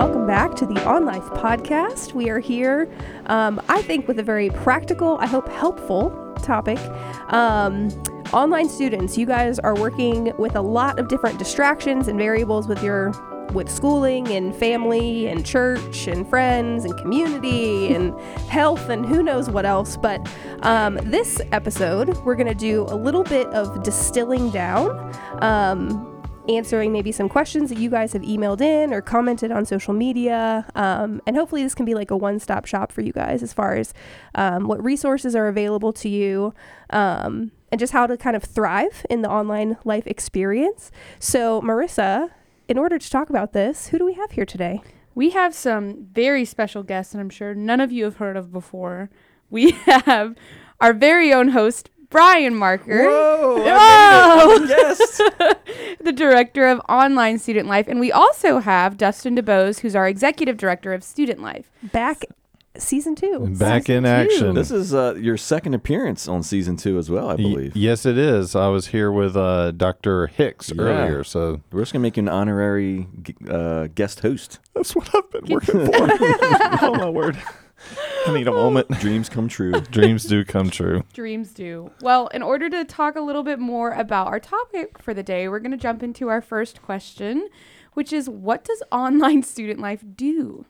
welcome back to the On Life podcast. We are here, um, I think, with a very practical, I hope helpful topic. Um, online students, you guys are working with a lot of different distractions and variables with your with schooling and family and church and friends and community and health and who knows what else. But um, this episode, we're going to do a little bit of distilling down. Um, answering maybe some questions that you guys have emailed in or commented on social media. Um, and hopefully, this can be like a one stop shop for you guys as far as um, what resources are available to you um, and just how to kind of thrive in the online life experience. So, Marissa, in order to talk about this, who do we have here today? We have some very special guests, and I'm sure none of you have heard of before. We have our very own host, Brian Marker. Whoa! Whoa! Yes. the director of online student life. And we also have Dustin DuBose, who's our executive director of student life. Back season two. Back in Season two. action. this is uh, your second appearance on season two as well, I believe. yes, it is. I was here with uh, Dr. Hicks Yeah. earlier, so We're just gonna make you an honorary uh, guest host. that's what I've been working for. oh my word! I need a moment. Dreams come true. Dreams do come true. Dreams do. Well, in order to talk a little bit more about our topic for the day, we're going to jump into our first question, which is what does online student life do?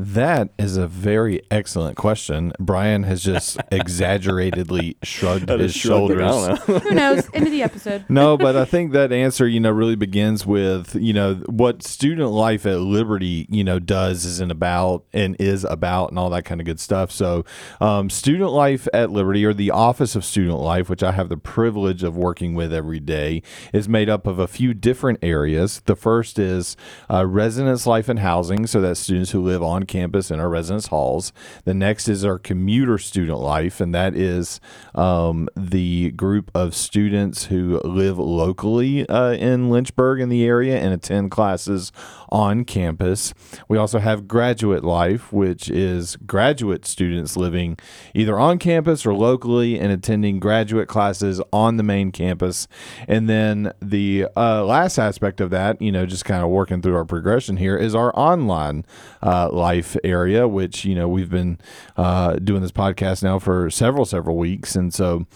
That is a very excellent question. Brian has just exaggeratedly shrugged his just shrugged it. shoulders. Know. Who knows? End of the episode. no, but I think that answer, you know, really begins with, you know, what student life at Liberty, you know, does isn't about and is about and all that kind of good stuff. So, um, student life at Liberty or the Office of Student Life, which I have the privilege of working with every day, is made up of a few different areas. The first is uh, residence life and housing, so that students who live on campus in our residence halls. The next is our commuter student life, and that is um, the group of students who live locally uh, in Lynchburg in the area and attend classes on campus. We also have graduate life, which is graduate students living either on campus or locally and attending graduate classes on the main campus. And then the uh, last aspect of that, you know, just kind of working through our progression here, is our online uh, life area, which, you know, we've been uh, doing this podcast now for several, several weeks. And so,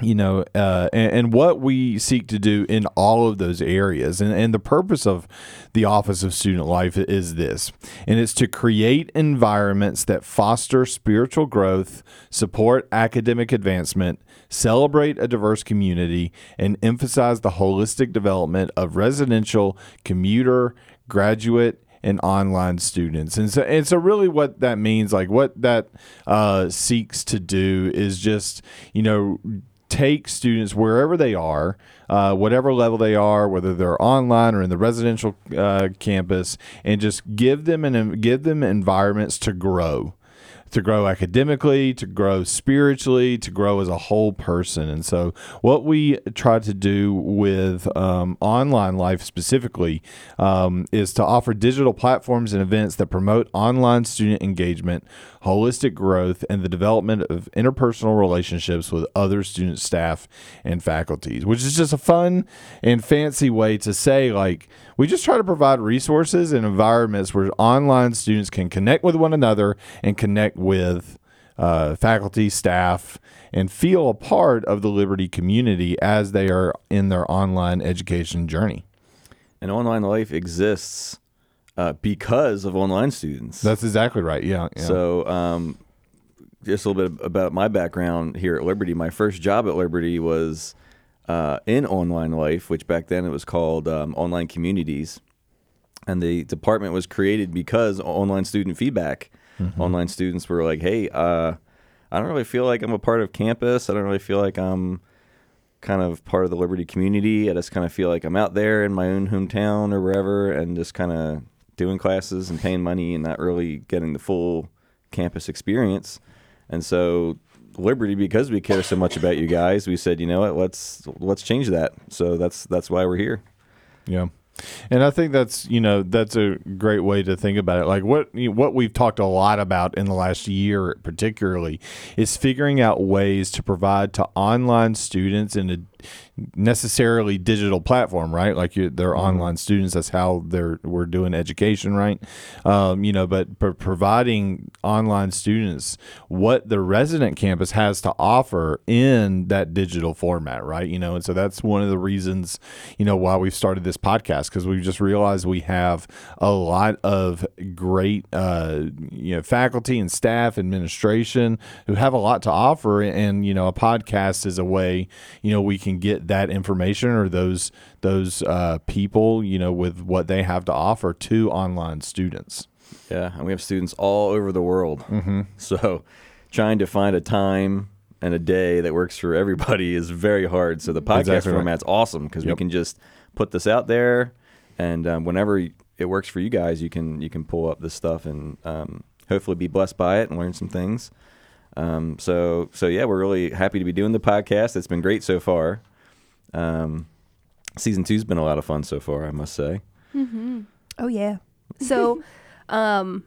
you know, uh, and, and what we seek to do in all of those areas. And, and the purpose of the Office of Student Life is this, and it's to create environments that foster spiritual growth, support academic advancement, celebrate a diverse community, and emphasize the holistic development of residential, commuter, graduate, and online students. And so, and so really what that means, like what that uh, seeks to do is just, you know, take students wherever they are, uh, whatever level they are, whether they're online or in the residential uh, campus, and just give them and give them environments to grow to grow academically, to grow spiritually, to grow as a whole person. And so, what we try to do with um, online life specifically um, is to offer digital platforms and events that promote online student engagement, holistic growth, and the development of interpersonal relationships with other students, staff and faculties, which is just a fun and fancy way to say, like, we just try to provide resources and environments where online students can connect with one another and connect with uh, faculty, staff, and feel a part of the Liberty community as they are in their online education journey. And online life exists uh, because of online students. That's exactly right. Yeah. yeah. So, um, just a little bit about my background here at Liberty. My first job at Liberty was uh, in online life, which back then it was called um, online communities. And the department was created because online student feedback. Online students were like, hey, uh, I don't really feel like I'm a part of campus. I don't really feel like I'm kind of part of the Liberty community. I just kind of feel like I'm out there in my own hometown or wherever and just kind of doing classes and paying money and not really getting the full campus experience. And so Liberty, because we care so much about you guys, we said, you know what, let's let's change that. So that's that's why we're here. Yeah. And I think that's you know that's a great way to think about it. Like what you what we've talked a lot about in the last year, particularly, is figuring out ways to provide to online students in a necessarily digital platform, right? Like you, they're online students. That's how they're we're doing education, right? Um, you know, but, but providing online students what the resident campus has to offer in that digital format, right? You know, and so that's one of the reasons, you know, why we've started this podcast because we've just realized we have a lot of great, uh, you know, faculty and staff, administration who have a lot to offer, and you know, a podcast is a way, you know, we can get that information or those those uh, people, you know, with what they have to offer to online students. Yeah, and we have students all over the world. Mm-hmm. So trying to find a time and a day that works for everybody is very hard. So the podcast Exactly format's awesome because we can just put this out there, and um, whenever it works for you guys, you can you can pull up this stuff and um, hopefully be blessed by it and learn some things. Um, so so yeah, we're really happy to be doing the podcast. It's been great so far. Um, season two's been a lot of fun so far, I must say. Mm-hmm. Oh yeah. So, um,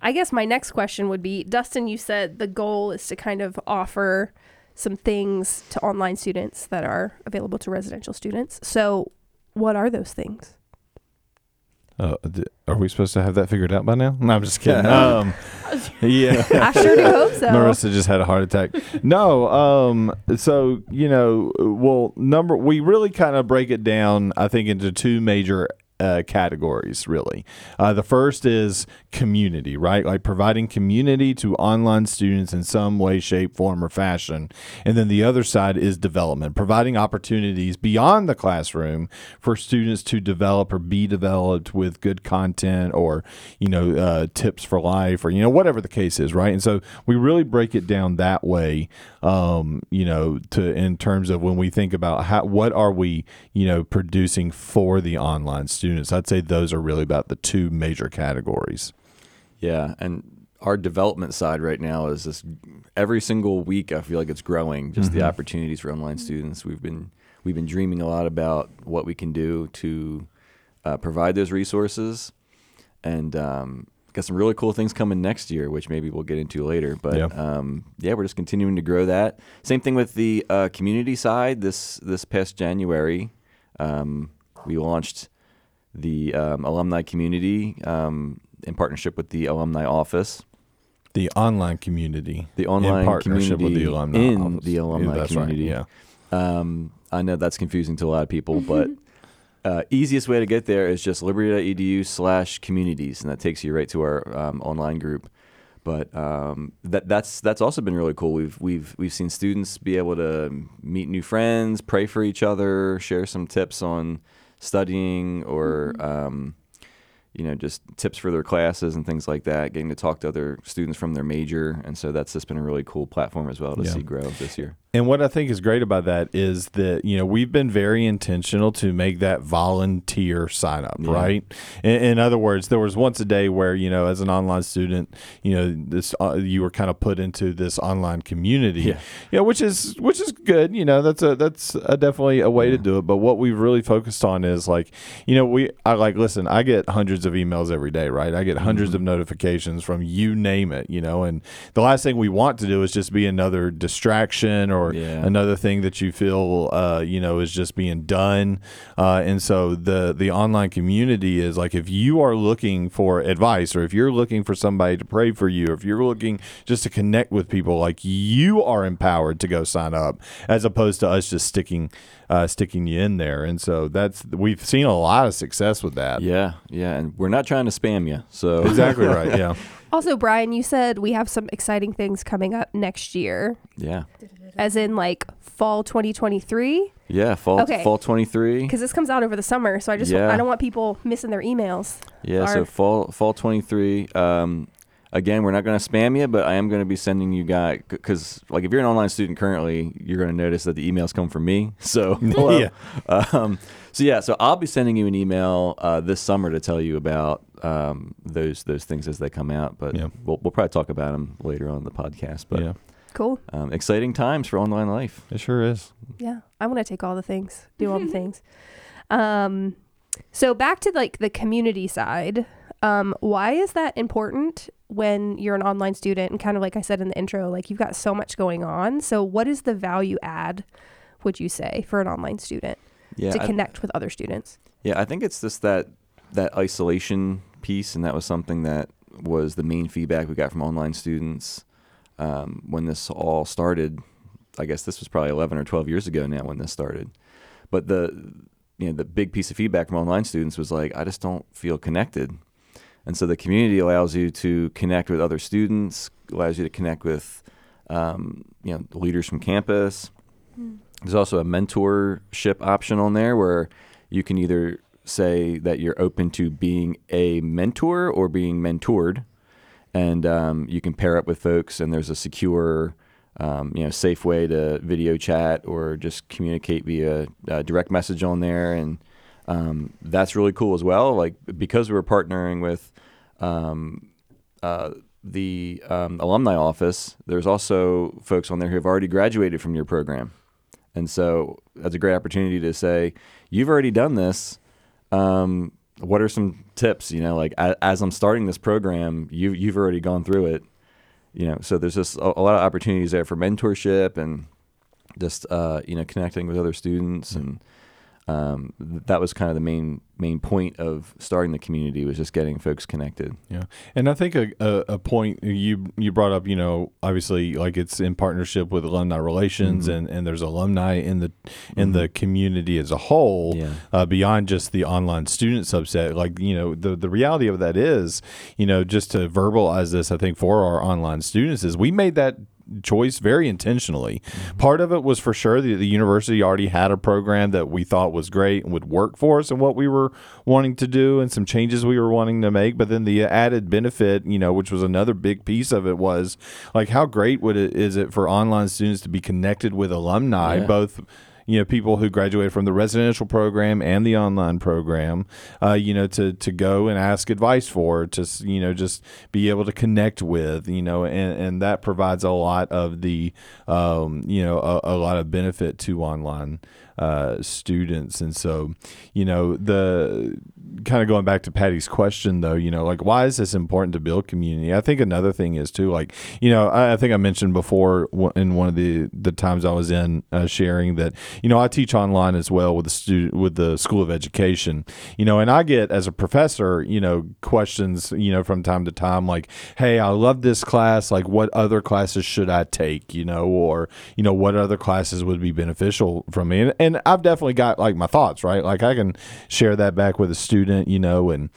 I guess my next question would be, Dustin, you said the goal is to kind of offer some things to online students that are available to residential students. So, what are those things? Uh, th- are we supposed to have that figured out by now? No, I'm just kidding. um, yeah. I sure do hope so. Marissa just had a heart attack. No, um, so you know, well, number we really kind of break it down. I think into two major uh, categories, really. Uh, the first is community, right? Like providing community to online students in some way, shape, form, or fashion. And then the other side is development, providing opportunities beyond the classroom for students to develop or be developed with good content or, you know, uh, tips for life or, you know, whatever the case is, right? And so we really break it down that way, um, you know, to in terms of when we think about how, what are we, you know, producing for the online students. I'd say those are really about the two major categories. Yeah, and our development side right now is this every single week I feel like it's growing just the opportunities for online students. We've been we've been dreaming a lot about what we can do to uh, provide those resources and um, got some really cool things coming next year, which maybe we'll get into later. But Yeah. um, yeah, we're just continuing to grow that. Same thing with the uh, community side. This this past January, um, we launched the um, alumni community um, in partnership with the alumni office. The online community, The online in partnership with the alumni in office. the alumni that's community. Right, yeah. Um, I know that's confusing to a lot of people, but uh, easiest way to get there is just liberty.edu slash communities, and that takes you right to our um, online group. But um, that that's that's also been really cool. We've we've we've seen students be able to meet new friends, pray for each other, share some tips on studying or um, you know just tips for their classes and things like that. Getting to talk to other students from their major, and so that's just been a really cool platform as well to Yeah. see grow this year. And what I think is great about that is that you know we've been very intentional to make that volunteer sign up, Yeah. right? In, in other words, there was once a day where you know as an online student, you know this uh, you were kind of put into this online community, Yeah. you know, which is which is good. You know, that's a that's a definitely a way to do it. But what we've really focused on is like, you know, we I like listen. I get hundreds of emails every day, right? I get 100s Mm-hmm. of notifications from you name it, you know, and the last thing we want to do is just be another distraction or Yeah. another thing that you feel uh, you know is just being done. Uh, and so the the online community is like if you are looking for advice or if you're looking for somebody to pray for you or if you're looking just to connect with people like you are empowered to go sign up as opposed to us just sticking uh, sticking you in there. And so that's we've seen a lot of success with that. Yeah, yeah, and we're not trying to spam you. So exactly right. Yeah Also, Brian, you said we have some exciting things coming up next year, yeah, as in like fall 2023, yeah. Fall Okay. fall twenty three. because this comes out over the summer. So I just Yeah. I don't want people missing their emails. Yeah, so fall fall twenty three. Um, again, we're not going to spam you, but I am going to be sending you guys because, like, if you're an online student currently, you're going to notice that the emails come from me. So. Yeah. Um, so yeah, so I'll be sending you an email uh, this summer to tell you about um, those those things as they come out. But Yeah. we'll we'll probably talk about them later on in the podcast. But yeah Cool. um, exciting times for online life. it sure is Yeah, I want to take all the things, do all the things. Um, so back to like the community side. Um, why is that important when you're an online student? And kind of like I said in the intro, like you've got so much going on. So what is the value add would you say, for an online student Yeah, to I- connect with other students? Yeah, I think it's just that that isolation piece, and that was something that was the main feedback we got from online students um, when this all started. I guess this was probably 11 or 12 years ago now when this started. But the you know the big piece of feedback from online students was like, I just don't feel connected. And so the community allows you to connect with other students, allows you to connect with um, you know leaders from campus. There's also a mentorship option on there where you can either say that you're open to being a mentor or being mentored, and um, you can pair up with folks. And there's a secure, um, you know, safe way to video chat or just communicate via uh, direct message on there, and um, that's really cool as well. Like because we're partnering with um, uh, the um, alumni office, there's also folks on there who have already graduated from your program. And so that's a great opportunity to say, you've already done this. Um, what are some tips? You know, like a, as I'm starting this program, you you've already gone through it. You know, so there's just a, a lot of opportunities there for mentorship and just uh, you know connecting with other students and um, th- that was kind of the main main point of starting the community was just getting folks connected. Yeah, and I think a, a, a point you you brought up, you know, obviously like it's in partnership with alumni relations, Mhm. and, and there's alumni in the in the community as a whole, Yeah. uh, beyond just the online student subset. Like you know, the the reality of that is, you know, just to verbalize this, I think for our online students is we made that choice very intentionally. Mm-hmm. Part of it was for sure that the university already had a program that we thought was great and would work for us and what we were wanting to do and some changes we were wanting to make. But then the added benefit, you know, which was another big piece of it was like how great would it is it for online students to be connected with alumni, Yeah. both you know people who graduated from the residential program and the online program uh, you know to to go and ask advice for to you know just be able to connect with you know and, and that provides a lot of the um, you know a, a lot of benefit to online uh, students. And so you know the kind of going back to Patty's question though you know like why is this important to build community? I think another thing is too like you know I, I think I mentioned before in one of the the times I was in uh, sharing that you know I teach online as well with the student with the School of Education you know and I get as a professor you know questions you know from time to time like hey I love this class. Like what other classes should I take? You know or you know what other classes would be beneficial from me? And, and I've definitely got like my thoughts right? Like I can share that back with a student you know and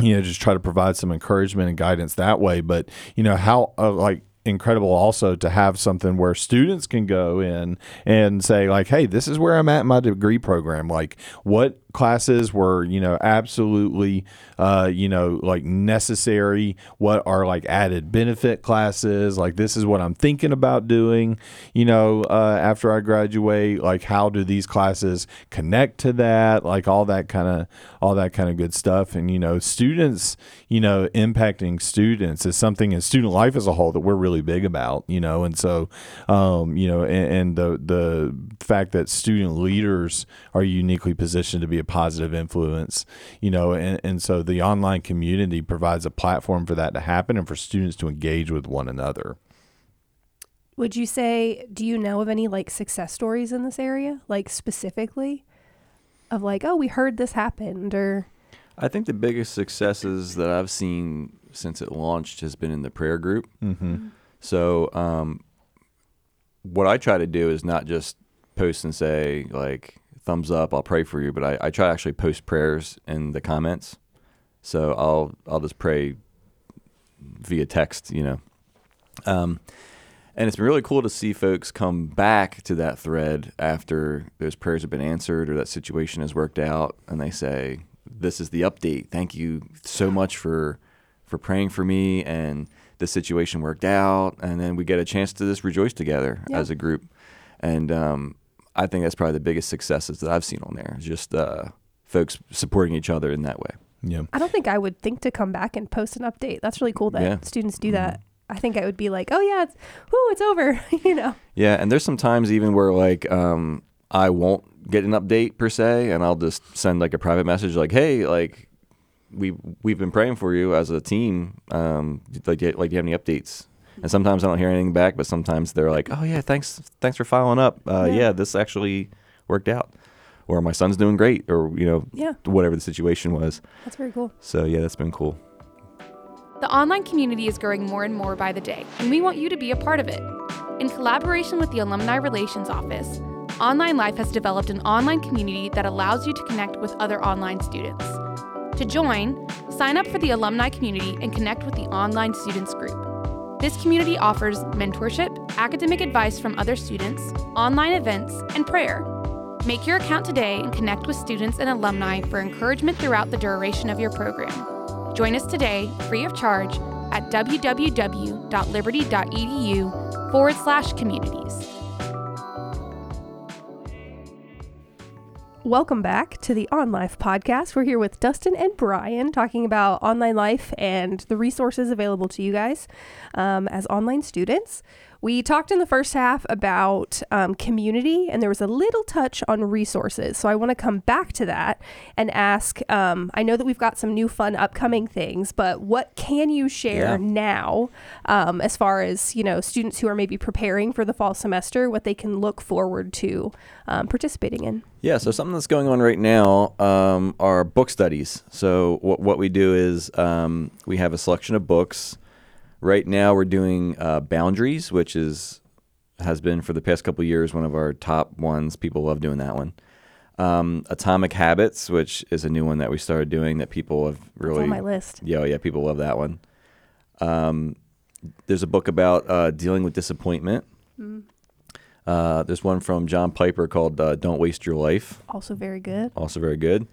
you know just try to provide some encouragement and guidance that way. But you know how uh, like incredible also to have something where students can go in and say like hey this is where i'm at in my degree program. Like what classes were you know absolutely uh, you know like necessary. What are like added benefit classes? Like this is what i'm thinking about doing you know uh, after i graduate. Like how do these classes connect to that? Like all that kind of all that kind of good stuff. And you know students you know impacting students is something in student life as a whole that we're really big about you know? And so um, you know and, and the the fact that student leaders are uniquely positioned to be a positive influence you know and, and so the online community provides a platform for that to happen and for students to engage with one another Would you say, do you know of any like success stories in this area, like specifically of like, oh, we heard this happened or I think the biggest successes that I've seen since it launched has been in the prayer group. mm-hmm. So, um, what I try to do is not just post and say like thumbs up, I'll pray for you, but I, I try to actually post prayers in the comments. So I'll I'll just pray via text, you know. Um, and it's been really cool to see folks come back to that thread after those prayers have been answered or that situation has worked out, and they say, "This is the update. Thank you so much for for praying for me, and the situation worked out." And then we get a chance to just rejoice together Yeah. as a group, and um, I think that's probably the biggest successes that I've seen on there. just uh, folks supporting each other in that way. yeah I don't think I would think to come back and post an update. That's really cool that Yeah. students do that. I think I would be like, oh yeah, it's, whoo, it's over, you know. Yeah, and there's some times even where like um, I won't get an update per se, and I'll just send like a private message like, "Hey, like we we've been praying for you as a team. Um, like, like, do you have any updates?" And sometimes I don't hear anything back, but sometimes they're like, "Oh yeah, thanks, thanks for following up. Uh, Yeah. yeah. this actually worked out." Or my son's doing great, or you know, Yeah. whatever the situation was. That's very cool. So yeah, that's been cool. The online community is growing more and more by the day, and we want you to be a part of it. In collaboration with the Alumni Relations Office, Online Life has developed an online community that allows you to connect with other online students. To join, sign up for the alumni community and connect with the online students group. This community offers mentorship, academic advice from other students, online events, and prayer. Make your account today and connect with students and alumni for encouragement throughout the duration of your program. Join us today, free of charge, at www.liberty.edu forward slash communities. Welcome back to the On Life podcast. We're here with Dustin and Brian talking about online life and the resources available to you guys um, as online students. We talked in the first half about um, community, and there was a little touch on resources. So I want to come back to that and ask um, I know that we've got some new fun upcoming things, but what can you share Yeah. now um, as far as you know students who are maybe preparing for the fall semester, what they can look forward to um, participating in? Yeah, so something that's going on right now um, are book studies. So what what we do is um, we have a selection of books. Right now, we're doing uh, Boundaries, which is has been for the past couple years one of our top ones. People love doing that one. Um, Atomic Habits, which is a new one that we started doing that people have really on my list. yeah, yeah, people love that one. Um, there's a book about uh, dealing with disappointment. Uh, there's one from John Piper called uh, "Don't Waste Your Life," Also very good. also very good.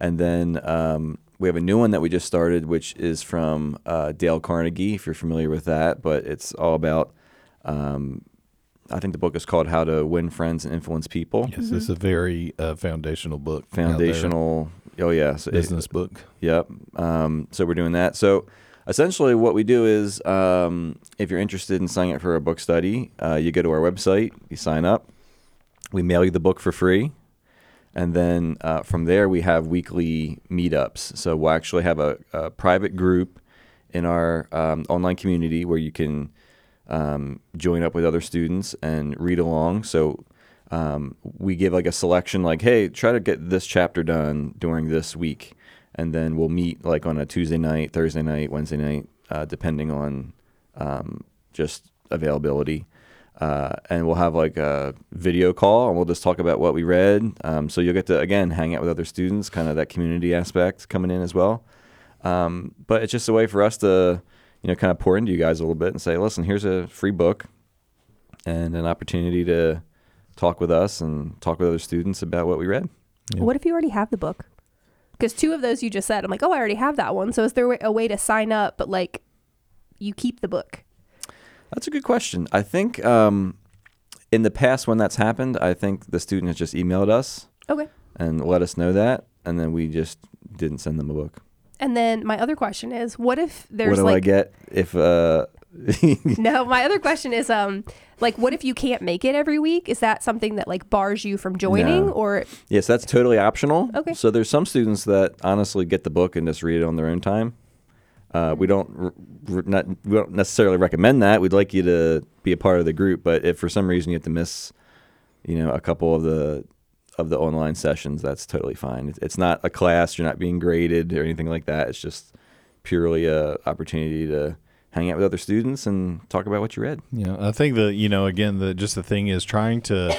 And then um, we have a new one that we just started, which is from uh, Dale Carnegie, if you're familiar with that. But it's all about. Um, I think the book is called "How to Win Friends and Influence People." Yes, it's a very uh, foundational book. Foundational. Oh yeah, so it- business book. Yep. Um, so we're doing that. So essentially, what we do is, um, if you're interested in signing up for a book study, uh, you go to our website, you sign up, we mail you the book for free, and then uh, from there we have weekly meetups. So we'll actually have a, a private group in our um, online community where you can um, join up with other students and read along. So um, we give like a selection, like, hey, try to get this chapter done during this week, and then we'll meet like on a Tuesday night, Thursday night, Wednesday night, uh, depending on um, just availability. Uh, and we'll have like a video call, and we'll just talk about what we read. Um, so you'll get to again hang out with other students, kind of that community aspect coming in as well. Um, but it's just a way for us to, you know, kind of pour into you guys a little bit and say, listen, here's a free book and an opportunity to talk with us and talk with other students about what we read. Yeah. What if you already have the book? Because two of those you just said, I'm like, oh, I already have that one. So is there a way to sign up, but like you keep the book? That's a good question. I think um, in the past when that's happened, I think the student has just emailed us Okay. and let us know that, and then we just didn't send them a book. And then my other question is, what if there's what do I get if? Uh, no? My other question is, um, like, what if you can't make it every week? Is that something that like bars you from joining, No. or yes, that's totally optional. Okay. So there's some students that honestly get the book and just read it on their own time. Uh, we don't not we don't necessarily recommend that. We'd like you to be a part of the group, but if for some reason you have to miss, you know, a couple of the of the online sessions, that's totally fine. It's, it's not a class. You're not being graded or anything like that. It's just purely a opportunity to hang out with other students and talk about what you read. Yeah, I think that you know again the just the thing is trying to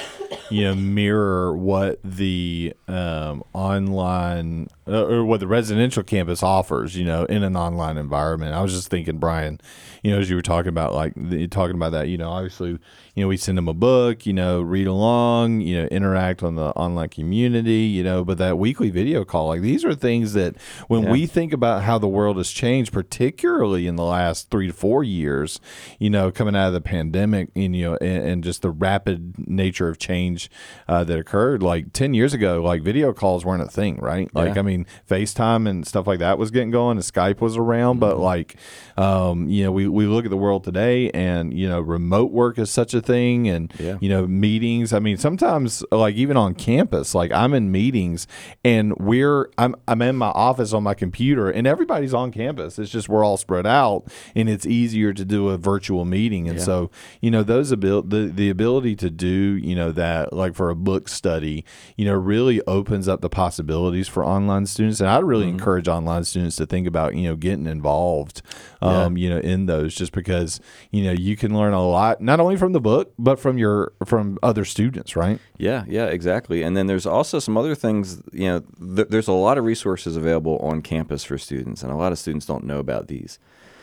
you know mirror what the um, online uh, or what the residential campus offers. You know, in an online environment. I was just thinking, Brian, you know, as you were talking about like the, talking about that, you know, obviously, you know, we send them a book, you know, read along, you know, interact on the online community, you know, but that weekly video call, like these are things that when Yeah. we think about how the world has changed, particularly in the last three to four years, you know, coming out of the pandemic, and you know, and, and just the rapid nature of change uh, that occurred. Like ten years ago, like video calls weren't a thing, right? Like, Yeah. I mean, FaceTime and stuff like that was getting going, and Skype was around, but like, um, you know, we we look at the world today, and you know, remote work is such a thing, and Yeah. you know, meetings. I mean, sometimes like even on campus, like I'm in meetings, and we're I'm I'm in my office on my computer, and everybody's on campus. It's just we're all spread out, and it's easier to do a virtual meeting. And Yeah. so, you know, those abil- the the ability to do, you know, that like for a book study, you know, really opens up the possibilities for online students. And I'd really Mm-hmm. encourage online students to think about, you know, getting involved, um, you know, in those just because, you know, you can learn a lot not only from the book but from your from other students, right? Yeah, yeah, exactly. And then there's also some other things. You know, th- there's a lot of resources available on campus for students, and a lot of students don't know about these.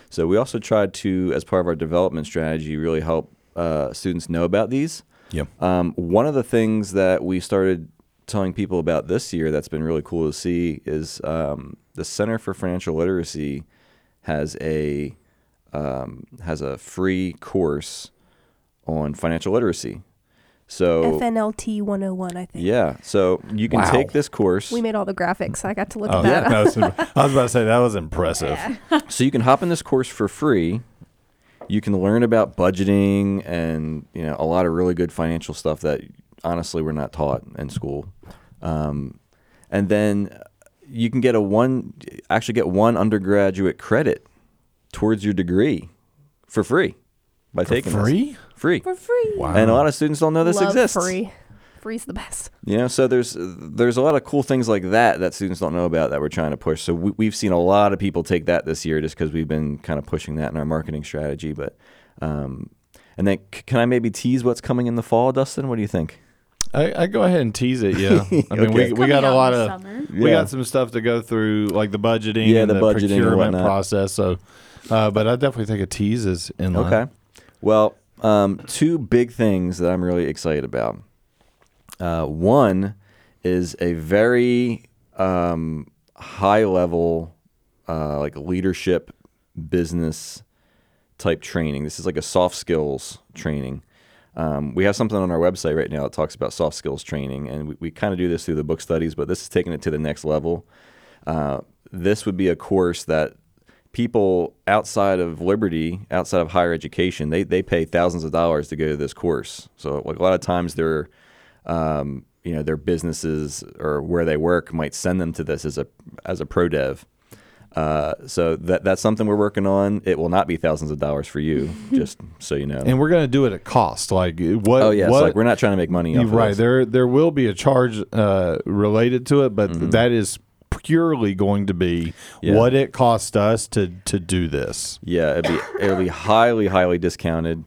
So we also tried to, as part of our development strategy, really help uh, students know about these. Yeah. Um, one of the things that we started telling people about this year that's been really cool to see is um, the Center for Financial Literacy has a um, has a free course on financial literacy. So FNLT 101, I think. yeah, so you can Wow. take this course. We made all the graphics. I got to look Oh, at that. that was, I was about to say that was impressive. Yeah. so you can hop in this course for free. You can learn about budgeting and you know a lot of really good financial stuff that honestly we're not taught in school. Um, and then you can get a one actually get one undergraduate credit towards your degree for free by taking this. free? Free. For free. Wow. And a lot of students don't know this Love exists. free. Free's the best. You know, so there's there's a lot of cool things like that that students don't know about that we're trying to push. So we, we've seen a lot of people take that this year just because we've been kind of pushing that in our marketing strategy. But um, and then c- can I maybe tease what's coming in the fall, Dustin? What do you think? I, I go ahead and tease it. Yeah, I mean we, Okay. we got a lot of summer. we Yeah. got some stuff to go through, like the budgeting Yeah, and the the, budgeting procurement whatnot. process. So, uh, but I definitely think a tease is in line. Okay. Well, um, two big things that I'm really excited about. Uh, one is a very um, high level, uh, like leadership business type training. This is like a soft skills training. Um, we have something on our website right now that talks about soft skills training, and we, we kind of do this through the book studies, but this is taking it to the next level. Uh, this would be a course that people outside of Liberty, outside of higher education, they, they pay thousands of dollars to go to this course. So like a lot of times their um, you know their businesses or where they work might send them to this as a as a pro dev. Uh, so that that's something we're working on. It will not be thousands of dollars for you, just so you know. And we're going to do it at cost. Like what? oh yeah, what, so like we're not trying to make money. Off You're of right. this. There there will be a charge uh, related to it, but Mm-hmm. that is purely going to be Yeah. what it cost us to to do this. Yeah, it'd be it'll be highly highly discounted,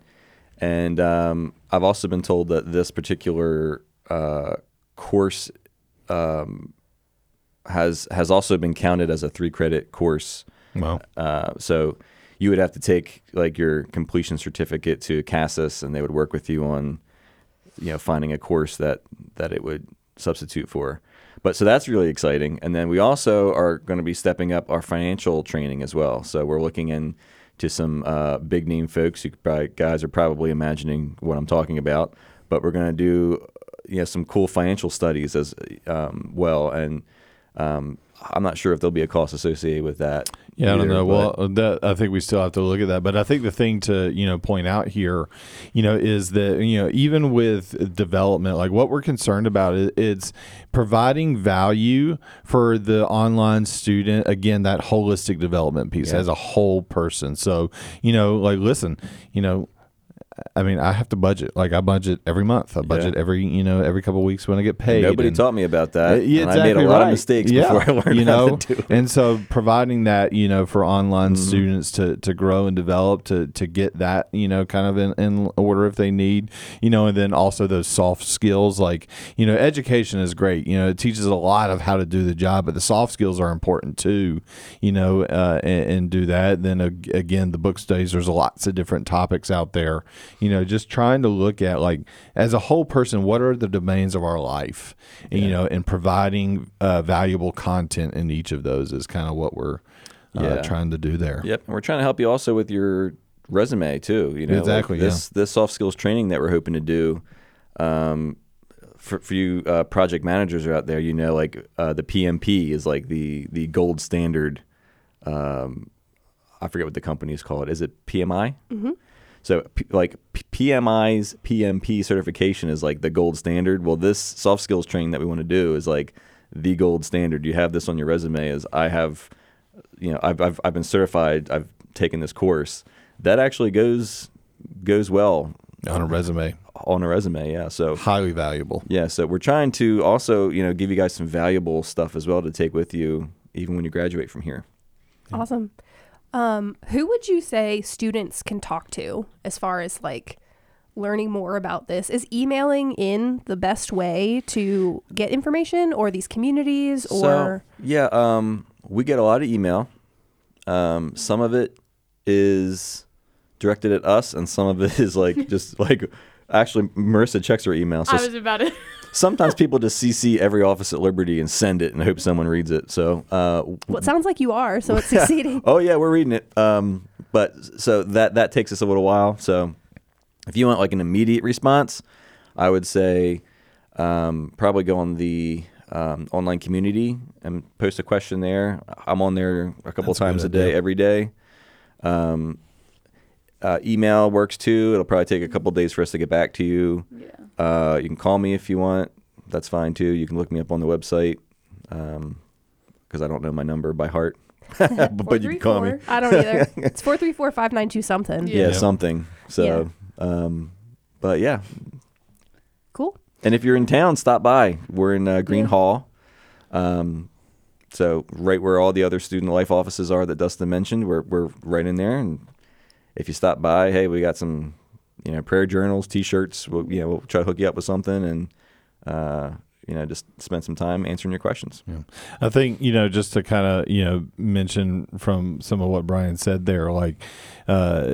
and um, I've also been told that this particular uh, course um, has has also been counted as a three credit course. Well, Uh, so you would have to take like your completion certificate to CASAS, and they would work with you on you know finding a course that that it would substitute for. But so that's really exciting. And then we also are going to be stepping up our financial training as well. So we're looking into some uh, big name folks. You probably, guys are probably imagining what I'm talking about. But we're going to do you know some cool financial studies as um, well. And um, I'm not sure if there'll be a cost associated with that. Yeah, I don't know. Well, that, I think we still have to look at that. But I think the thing to you know point out here, you know, is that you know even with development, like what we're concerned about is it's providing value for the online student. Again, that holistic development piece Yeah. as a whole person. So you know, like listen, you know. I mean, I have to budget. Like I budget every month. I budget every, you know, every couple of weeks when I get paid. Nobody and- taught me about that. yeah, and I made a exactly lot of mistakes Yeah, before I learned you how to do it. and so providing that you know for online Mm-hmm. students to to grow and develop to to get that you know kind of in, in order if they need you know and then also those soft skills like you know education is great you know it teaches a lot of how to do the job but the soft skills are important too you know uh, and, and do that then again the book studies there's lots of different topics out there you know just trying to look at like as a whole person what are the domains of our life and, you know and providing uh, valuable content in each of those is kind of what we're uh, Yeah. trying to do there Yep, and we're trying to help you also with your resume too. You know, like Exactly, yeah. this this soft skills training that we're hoping to do. Um, for, for you uh, project managers are out there, you know, like uh, the PMP is like the the gold standard. Um, I forget what the company is called. Is it PMI? Mm-hmm. So, P- like P- PMI's PMP certification is like the gold standard. Well, this soft skills training that we want to do is like the gold standard. You have this on your resume as I have, you know, I've I've, I've been certified. I've taken this course. that actually goes goes well on a resume. on a resume. Yeah. So Highly valuable. yeah, so we're trying to also you know give you guys some valuable stuff as well to take with you even when you graduate from here. Awesome. Um, who would you say students can talk to as far as like learning more about this? Is emailing in the best way to get information or these communities or So, yeah, um, we get a lot of email. Um, some of it is directed at us, and some of it is like just like actually Marissa checks her email. So I was about to. sometimes people just CC every office at Liberty and send it and hope someone reads it. So uh, well, it sounds like you are, so it's succeeding. oh yeah, we're reading it. Um, but so that that takes us a little while. So if you want like an immediate response, I would say um, probably go on the um, online community and post a question there. I'm on there a couple That's times a good day, idea. every day. Um, uh, email works too. It'll probably take a couple days for us to get back to you. Yeah. Uh, you can call me if you want. That's fine too. You can look me up on the website because I don't know my number by heart. but you can call me. I don't either. It's four three four five nine two something. Yeah. Yeah, something. So, um, but yeah. Cool. And if you're in town, stop by. We're in uh, Green Yeah. Hall. Um, so right where all the other student life offices are that Dustin mentioned, we're we're right in there. And if you stop by, hey, we got some, you know, prayer journals, T-shirts. We'll you know we'll try to hook you up with something and uh, you know just spend some time answering your questions. I think you know just to kind of you know mention from some of what Brian said there, like uh,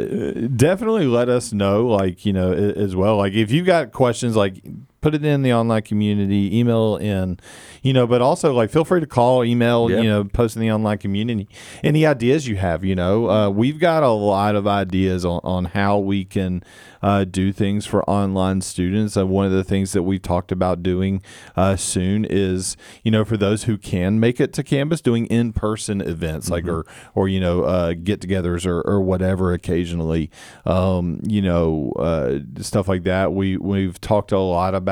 definitely let us know, like you know as well. Like if you've got questions, like put it in the online community, email in, you know. But also like feel free to call, email, Yeah. you know, post in the online community. Any ideas you have, you know, uh, we've got a lot of ideas on, on how we can uh, do things for online students. Uh, one of the things that we talked about doing uh, soon is, you know, for those who can make it to campus, doing in-person events like or or you know uh, get-togethers or, or whatever occasionally, um, you know, uh, stuff like that. We we've talked a lot about.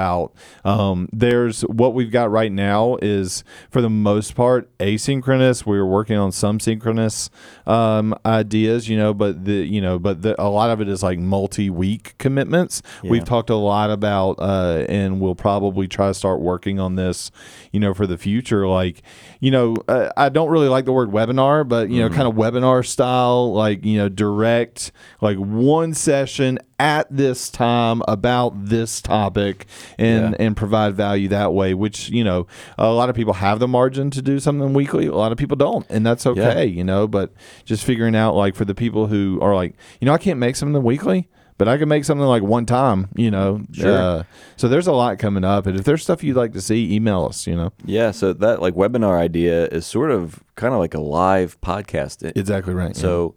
Um, there's what we've got right now is for the most part asynchronous. We're working on some synchronous um, ideas, you know, but the you know, but the, a lot of it is like multi-week commitments. We've talked a lot about, uh, and we'll probably try to start working on this, you know, for the future. Like, you know, uh, I don't really like the word webinar, but you know, kind of webinar style, like you know, direct, like one session at this time about this topic, and Yeah. and provide value that way. Which you know, a lot of people have the margin to do something weekly. A lot of people don't, and that's okay. You know, but just figuring out like for the people who are like, you know, I can't make something weekly. But I can make something like one time, you know. Sure. Uh, so there's a lot coming up, and if there's stuff you'd like to see, email us. You know. Yeah, so that like webinar idea is sort of kind of like a live podcast. Exactly right. yeah. So,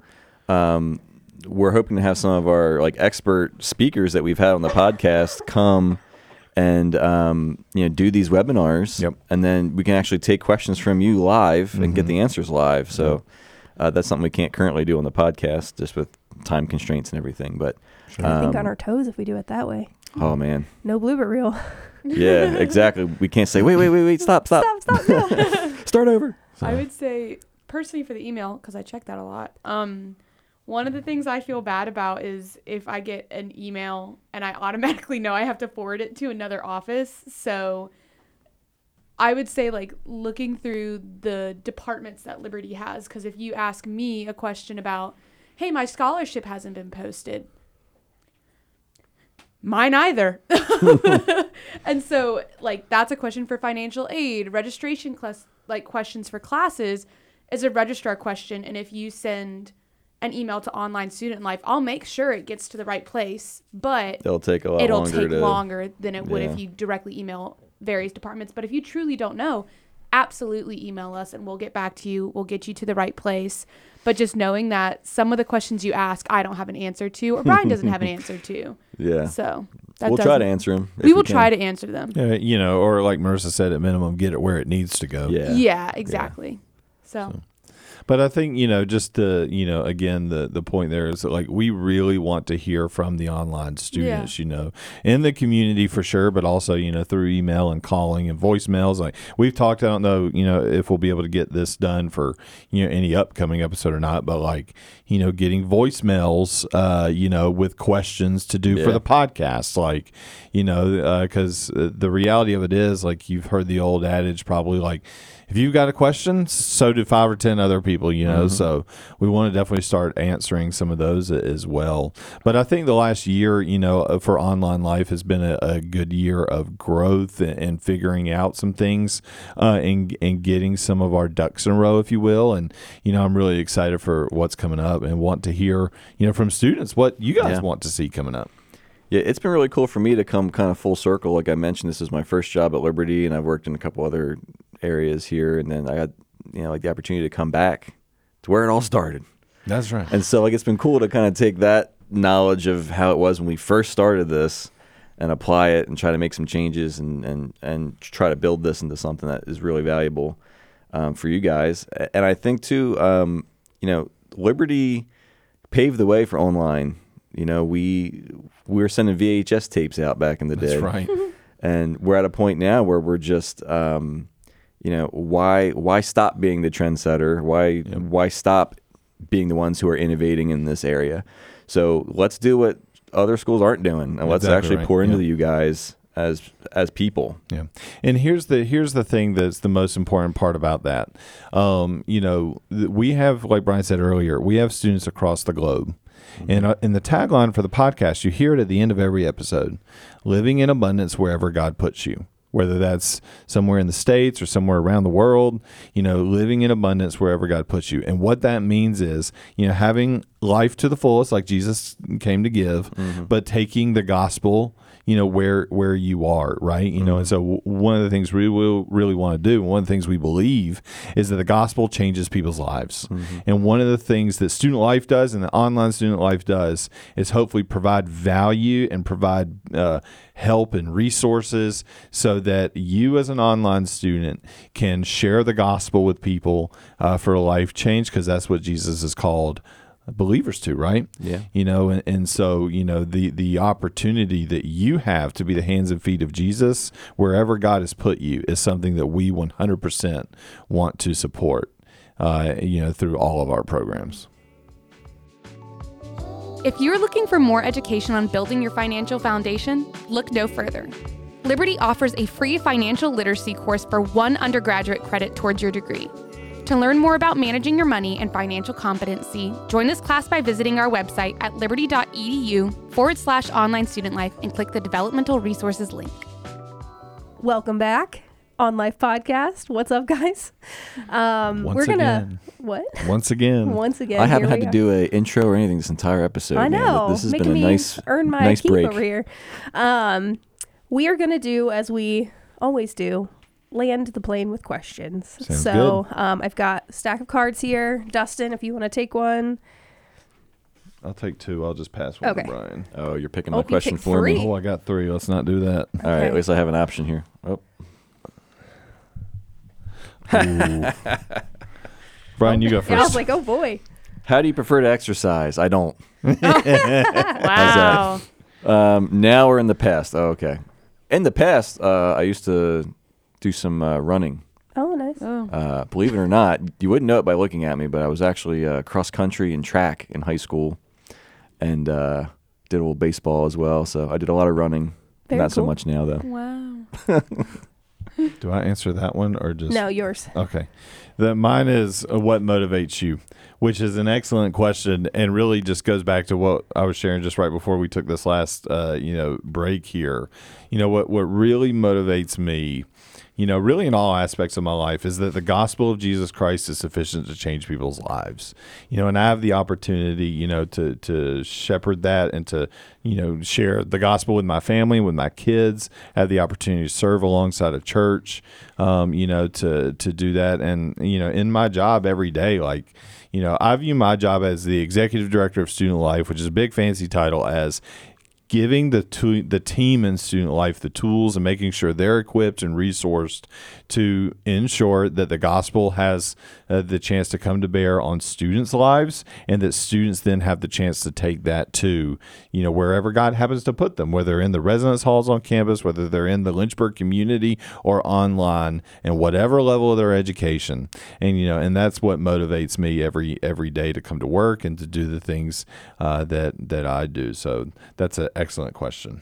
um, we're hoping to have some of our like expert speakers that we've had on the podcast come and um, you know do these webinars. Yep. And then we can actually take questions from you live and get the answers live. So uh, that's something we can't currently do on the podcast just with time constraints and everything. But I think um, on our toes if we do it that way. oh man, No blooper reel. yeah, exactly. We can't say wait, wait, wait, wait, stop, stop, stop, stop, no. start over. I would say personally for the email because I check that a lot. Um, one of the things I feel bad about is if I get an email and I automatically know I have to forward it to another office. So I would say like looking through the departments that Liberty has because if you ask me a question about, hey, my scholarship hasn't been posted. Mine either. and so like that's a question for financial aid, registration class like questions for classes is a registrar question and if you send an email to online student life, I'll make sure it gets to the right place, but It'll take a lot it'll longer take to. longer than it would Yeah. if you directly email various departments. But if you truly don't know, absolutely email us and we'll get back to you. We'll get you to the right place. But just knowing that some of the questions you ask, I don't have an answer to, or Brian doesn't have an answer to. Yeah. So that We'll try to doesn't- answer them. We will try to answer them. Yeah, you know, or like Marissa said, at minimum, get it where it needs to go. Yeah. Yeah, exactly. So, But I think you know, just the you know, again, the the point there is that like we really want to hear from the online students, you know, in the community for sure, but also you know through email and calling and voicemails. Like we've talked, I don't know, you know, if we'll be able to get this done for you know any upcoming episode or not, but like you know, getting voicemails, uh, you know, with questions to do for the podcast, like you know, because uh, the reality of it is like you've heard the old adage probably like if you've got a question, so do five or ten other people, you know. So we want to definitely start answering some of those as well. But I think the last year, you know, uh, for online life has been a, a good year of growth and, and figuring out some things uh, and and getting some of our ducks in a row, if you will. And you know, I'm really excited for what's coming up and want to hear, you know, from students what you guys Yeah. want to see coming up. Yeah, it's been really cool for me to come kind of full circle. Like I mentioned, this is my first job at Liberty, and I've worked in a couple other areas here, and then I got you know like the opportunity to come back to where it all started. That's right. And so like it's been cool to kind of take that knowledge of how it was when we first started this and apply it and try to make some changes and and and try to build this into something that is really valuable um, for you guys. And I think too, um, you know, Liberty paved the way for online. You know, we we were sending VHS tapes out back in the day That's right. and we're at a point now where we're just um, you know why why stop being the trendsetter why why stop being the ones who are innovating in this area so let's do what other schools aren't doing and let's Exactly actually right, pour into yeah. you guys as as people. Yeah, and here's the here's the thing that's the most important part about that. Um, you know, we have, like Brian said earlier, we have students across the globe, and uh, in the tagline for the podcast, you hear it at the end of every episode: "Living in abundance wherever God puts you." Whether that's somewhere in the states or somewhere around the world, you know, living in abundance wherever God puts you, and what that means is, you know, having life to the fullest, like Jesus came to give, but taking the gospel you know where where you are right? You know and so one of the things we will really want to do and one of the things we believe is that the gospel changes people's lives. And one of the things that student life does and the online student life does is hopefully provide value and provide uh, help and resources so that you as an online student can share the gospel with people uh, for a life change because that's what jesus is called believers to right Yeah. you know and, and so you know the the opportunity that you have to be the hands and feet of jesus wherever god has put you is something that we 100% want to support uh, you know through all of our programs If you're looking for more education on building your financial foundation, look no further. Liberty offers a free financial literacy course for one undergraduate credit towards your degree. To learn more about managing your money and financial competency, join this class by visiting our website at liberty.edu forward slash online student life and click the developmental resources link. Welcome back on Life Podcast. What's up, guys? Um, Once we're gonna again. what? once again Once again, i haven't had we to are. do a intro or anything this entire episode I man. know. this has making been a me nice earn my nice keep break over here. Um, we are gonna do as we always do. Land the plane with questions. Sounds so um, I've got a stack of cards here. Dustin, if you want to take one. i'll take two i'll just pass one Okay. to brian oh you're picking Oh, my you question for three. me oh i got three let's not do that all right at least i have an option here oh brian you go Yeah, I was like, oh boy. how do you prefer to exercise i don't Wow. Um, now we're in the past. Oh, okay. In the past, uh, I used to do some uh, running. Oh, nice. Oh. Uh, believe it or not, you wouldn't know it by looking at me, but I was actually uh, cross country and track in high school, and uh, did a little baseball as well. So I did a lot of running. Very Not so cool. much now, though. Wow. do i answer that one or just No, yours. Okay. The mine is uh, what motivates you, which is an excellent question and really just goes back to what I was sharing just right before we took this last uh, you know break here. You know what what really motivates me, you know, really in all aspects of my life is that the gospel of Jesus Christ is sufficient to change people's lives. You know, and I have the opportunity, you know, to to shepherd that and to, you know, share the gospel with my family, with my kids, have the opportunity to serve alongside a church, um, you know, to to do that and you know, in my job every day like you know, I view my job as the executive director of student life, which is a big fancy title as giving the to, the team in student life the tools and making sure they're equipped and resourced to ensure that the gospel has uh, the chance to come to bear on students' lives and that students then have the chance to take that to you know wherever God happens to put them whether in the residence halls on campus whether they're in the Lynchburg community or online and whatever level of their education. And you know and that's what motivates me every every day to come to work and to do the things uh, that that I do. So that's an excellent question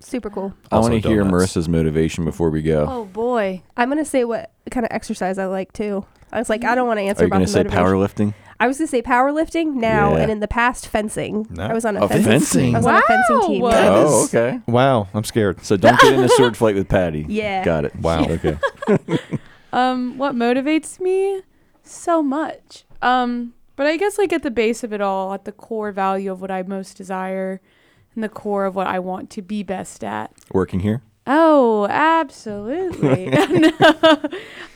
Super cool. I want to hear donuts. Marissa's motivation before we go. Oh boy. I'm gonna say what kind of exercise I like too. I was like, I don't want to answer Are you about going the to say motivation. powerlifting? I was gonna say powerlifting now, Yeah. and in the past fencing. No. I was on a Oh, fencing. fencing. I was on a fencing team. Wow. yeah. Oh, okay. wow I'm scared So don't get in a sword fight with Patty. Yeah. Got it. Wow. Okay. Um, what motivates me? So much. Um, but I guess like at the base of it all, at the core value of what I most desire, and the core of what I want to be best at. Working here? Oh, absolutely. No.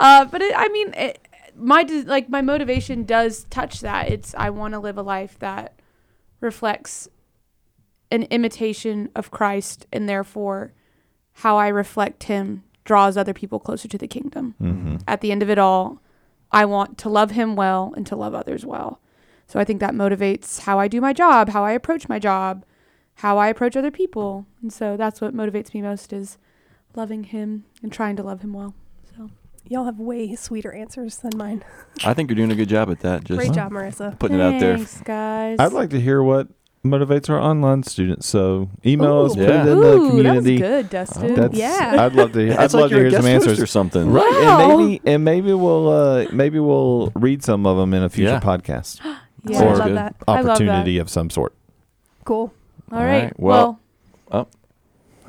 uh, but it, I mean, it, my like my motivation does touch that. It's I want to live a life that reflects an imitation of Christ, and therefore, how I reflect Him draws other people closer to the kingdom. mm-hmm. At the end of it all, I want to love Him well and to love others well. So I think that motivates how I do my job, how I approach my job, how I approach other people. And so that's what motivates me most is loving him and trying to love him well. So Y'all have way sweeter answers than mine. I think you're doing a good job at that. Just Great job, Marissa. putting it out there. Thanks, guys. I'd like to hear what motivates our online students. So email us, Ooh. put it Yeah. in Ooh, the that community. good, Dustin. That's, Yeah. I'd love to. I'd That's love to hear some answers or something. Right, Wow. and maybe and maybe we'll uh, maybe we'll read some of them in a future Yeah. podcast Yeah, I Or- love good. that. I love that. opportunity of some sort. Cool. All All right. right, Well, well- oh.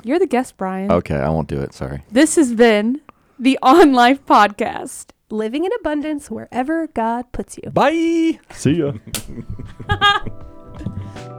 you're the guest, Brian. Okay, I won't do it. Sorry. This has been the On Life Podcast. Living in abundance wherever God puts you. Bye. See ya.